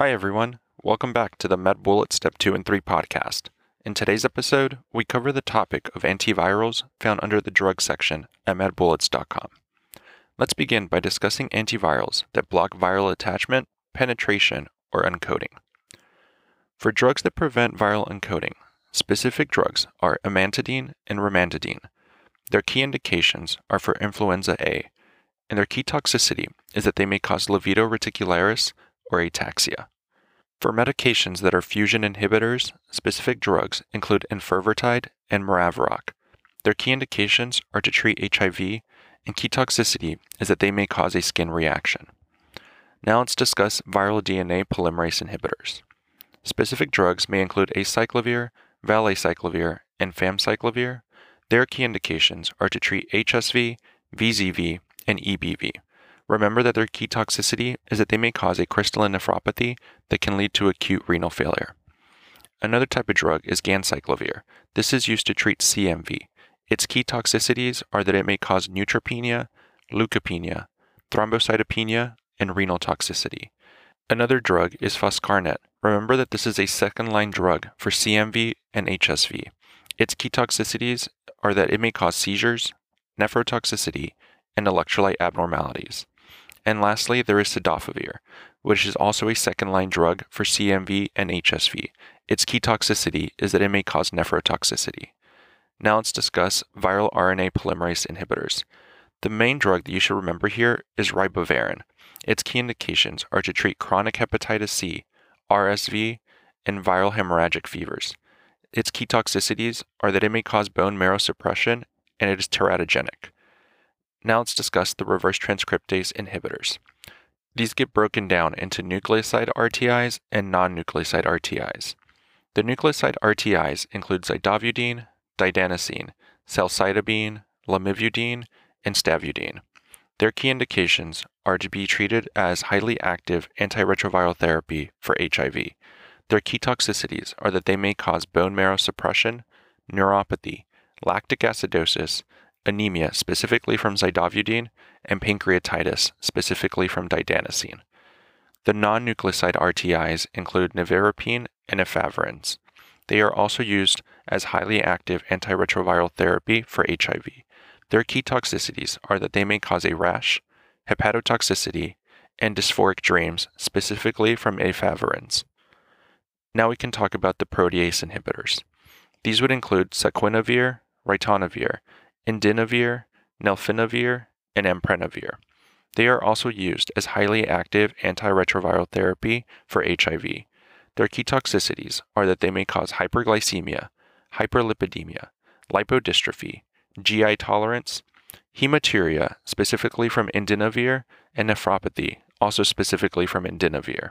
Hi, everyone. Welcome back to the MedBullet Step 2 and 3 podcast. In today's episode, we cover the topic of antivirals found under the drug section at medbullets.com. Let's begin by discussing antivirals that block viral attachment, penetration, or uncoating. For drugs that prevent viral uncoating, specific drugs are amantadine and rimantadine. Their key indications are for influenza A, and their key toxicity is that they may cause livedo reticularis or ataxia. For medications that are fusion inhibitors, specific drugs include enfuvirtide and maraviroc. Their key indications are to treat HIV, and key toxicity is that they may cause a skin reaction. Now let's discuss viral DNA polymerase inhibitors. Specific drugs may include acyclovir, valacyclovir, and famciclovir. Their key indications are to treat HSV, VZV, and EBV. Remember that their key toxicity is that they may cause a crystalline nephropathy that can lead to acute renal failure. Another type of drug is ganciclovir. This is used to treat CMV. Its key toxicities are that it may cause neutropenia, leukopenia, thrombocytopenia, and renal toxicity. Another drug is foscarnet. Remember that this is a second line drug for CMV and HSV. Its key toxicities are that it may cause seizures, nephrotoxicity, and electrolyte abnormalities. And lastly, there is cidofovir, which is also a second line drug for CMV and HSV. Its key toxicity is that it may cause nephrotoxicity. Now let's discuss viral RNA polymerase inhibitors. The main drug that you should remember here is ribavirin. Its key indications are to treat chronic hepatitis C, RSV, and viral hemorrhagic fevers. Its key toxicities are that it may cause bone marrow suppression and it is teratogenic. Now let's discuss the reverse transcriptase inhibitors. These get broken down into nucleoside RTIs and non nucleoside RTIs. The nucleoside RTIs include zidovudine, didanosine, zalcitabine, lamivudine, and stavudine. Their key indications are to be treated as highly active antiretroviral therapy for HIV. Their key toxicities are that they may cause bone marrow suppression, neuropathy, lactic acidosis, anemia, specifically from zidovudine, and pancreatitis, specifically from didanosine. The non nucleoside RTIs include nevirapine and efavirenz. They are also used as highly active antiretroviral therapy for HIV. Their key toxicities are that they may cause a rash, hepatotoxicity, and dysphoric dreams, specifically from efavirenz. Now we can talk about the protease inhibitors. These would include saquinavir, ritonavir, indinavir, nelfinavir, and amprenavir. They are also used as highly active antiretroviral therapy for HIV. Their key toxicities are that they may cause hyperglycemia, hyperlipidemia, lipodystrophy, GI tolerance, hematuria, specifically from indinavir, and nephropathy, also specifically from indinavir.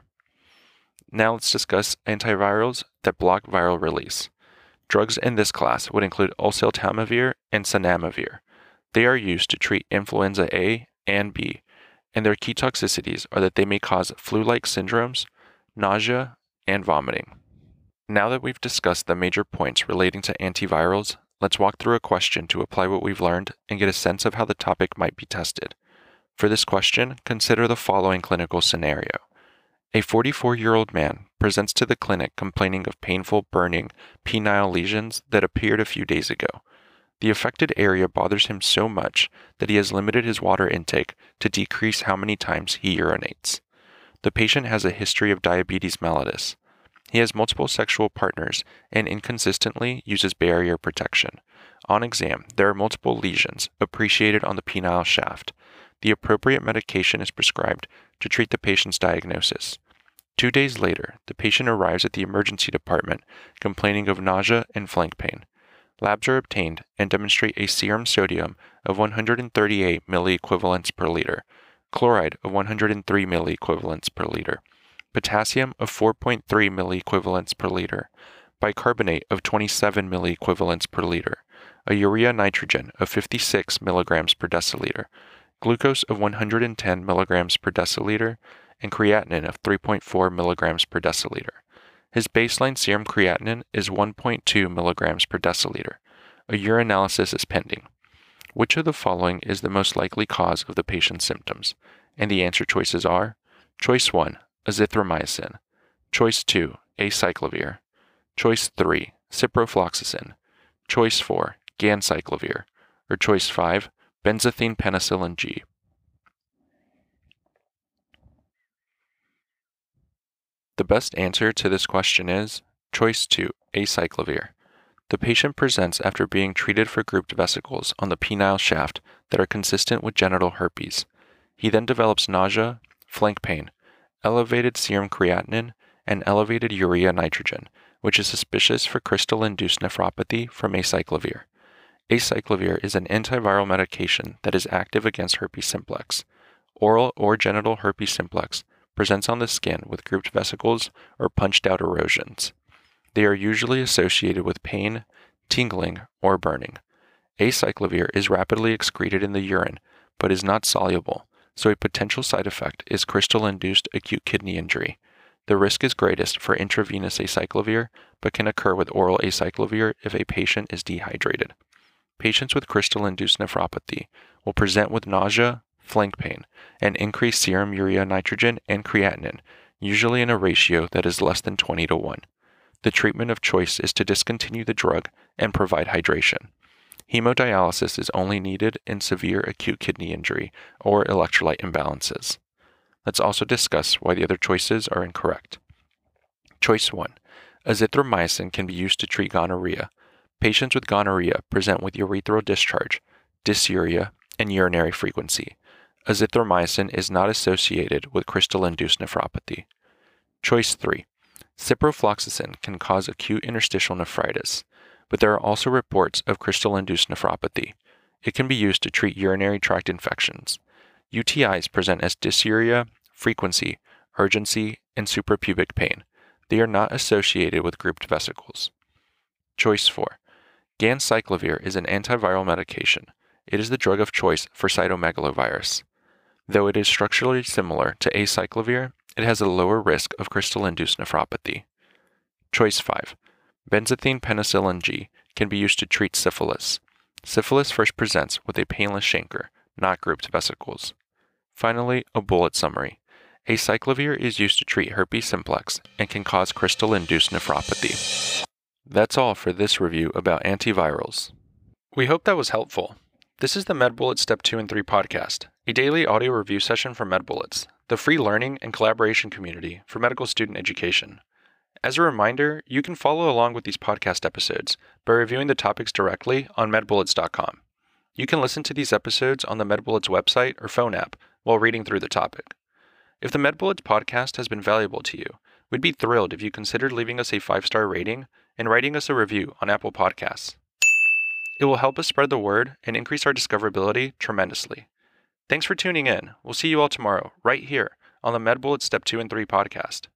Now let's discuss antivirals that block viral release. Drugs in this class would include oseltamivir and zanamivir. They are used to treat influenza A and B, and their key toxicities are that they may cause flu like syndromes, nausea, and vomiting. Now that we've discussed the major points relating to antivirals, let's walk through a question to apply what we've learned and get a sense of how the topic might be tested. For this question, consider the following clinical scenario. A 44 year old man presents to the clinic complaining of painful, burning, penile lesions that appeared a few days ago. The affected area bothers him so much that he has limited his water intake to decrease how many times he urinates. The patient has a history of diabetes mellitus. He has multiple sexual partners and inconsistently uses barrier protection. On exam, there are multiple lesions appreciated on the penile shaft. The appropriate medication is prescribed to treat the patient's diagnosis. Two days later, the patient arrives at the emergency department complaining of nausea and flank pain. Labs are obtained and demonstrate a serum sodium of 138 milliequivalents per liter, chloride of 103 milliequivalents per liter, potassium of 4.3 milliequivalents per liter, bicarbonate of 27 milliequivalents per liter, a urea nitrogen of 56 milligrams per deciliter, glucose of 110 milligrams per deciliter, and creatinine of 3.4 milligrams per deciliter. His baseline serum creatinine is 1.2 milligrams per deciliter. A urinalysis is pending. Which of the following is the most likely cause of the patient's symptoms? And the answer choices are Choice 1, azithromycin. Choice 2, acyclovir. Choice 3, ciprofloxacin. Choice 4, ganciclovir. Or choice 5, benzathine penicillin G. The best answer to this question is choice 2, acyclovir. The patient presents after being treated for grouped vesicles on the penile shaft that are consistent with genital herpes. He then develops nausea, flank pain, elevated serum creatinine, and elevated urea nitrogen, which is suspicious for crystal induced nephropathy from acyclovir. Acyclovir is an antiviral medication that is active against herpes simplex. Oral or genital herpes simplex presents on the skin with grouped vesicles or punched out erosions. They are usually associated with pain, tingling, or burning. Acyclovir is rapidly excreted in the urine, but is not soluble, so a potential side effect is crystal induced acute kidney injury. The risk is greatest for intravenous acyclovir, but can occur with oral acyclovir if a patient is dehydrated. Patients with crystal induced nephropathy will present with nausea, flank pain, and increased serum urea nitrogen and creatinine, usually in a ratio that is less than 20 to 1 the treatment of choice is to discontinue the drug and provide hydration. Hemodialysis is only needed in severe acute kidney injury or electrolyte imbalances. Let's also discuss why the other choices are incorrect. Choice 1 Azithromycin can be used to treat gonorrhea. Patients with gonorrhea present with urethral discharge, dysuria, and urinary frequency. Azithromycin is not associated with crystal induced nephropathy. Choice 3 Ciprofloxacin can cause acute interstitial nephritis, but there are also reports of crystal induced nephropathy. It can be used to treat urinary tract infections. UTIs present as dysuria, frequency, urgency, and suprapubic pain. They are not associated with grouped vesicles. Choice 4. Ganciclovir is an antiviral medication. It is the drug of choice for cytomegalovirus. Though it is structurally similar to acyclovir, it has a lower risk of crystal induced nephropathy. Choice 5. Benzathine penicillin G can be used to treat syphilis. Syphilis first presents with a painless chancre, not grouped vesicles. Finally, a bullet summary. Acyclovir is used to treat herpes simplex and can cause crystal induced nephropathy. That's all for this review about antivirals. We hope that was helpful. This is the MedBullets Step 2 and 3 podcast, a daily audio review session from MedBullets the free learning and collaboration community for medical student education. As a reminder, you can follow along with these podcast episodes by reviewing the topics directly on medbullets.com. You can listen to these episodes on the MedBullets website or phone app while reading through the topic. If the MedBullets podcast has been valuable to you, we'd be thrilled if you considered leaving us a five star rating and writing us a review on Apple Podcasts. It will help us spread the word and increase our discoverability tremendously. Thanks for tuning in. We'll see you all tomorrow, right here on the MedBullets Step 2 and 3 podcast.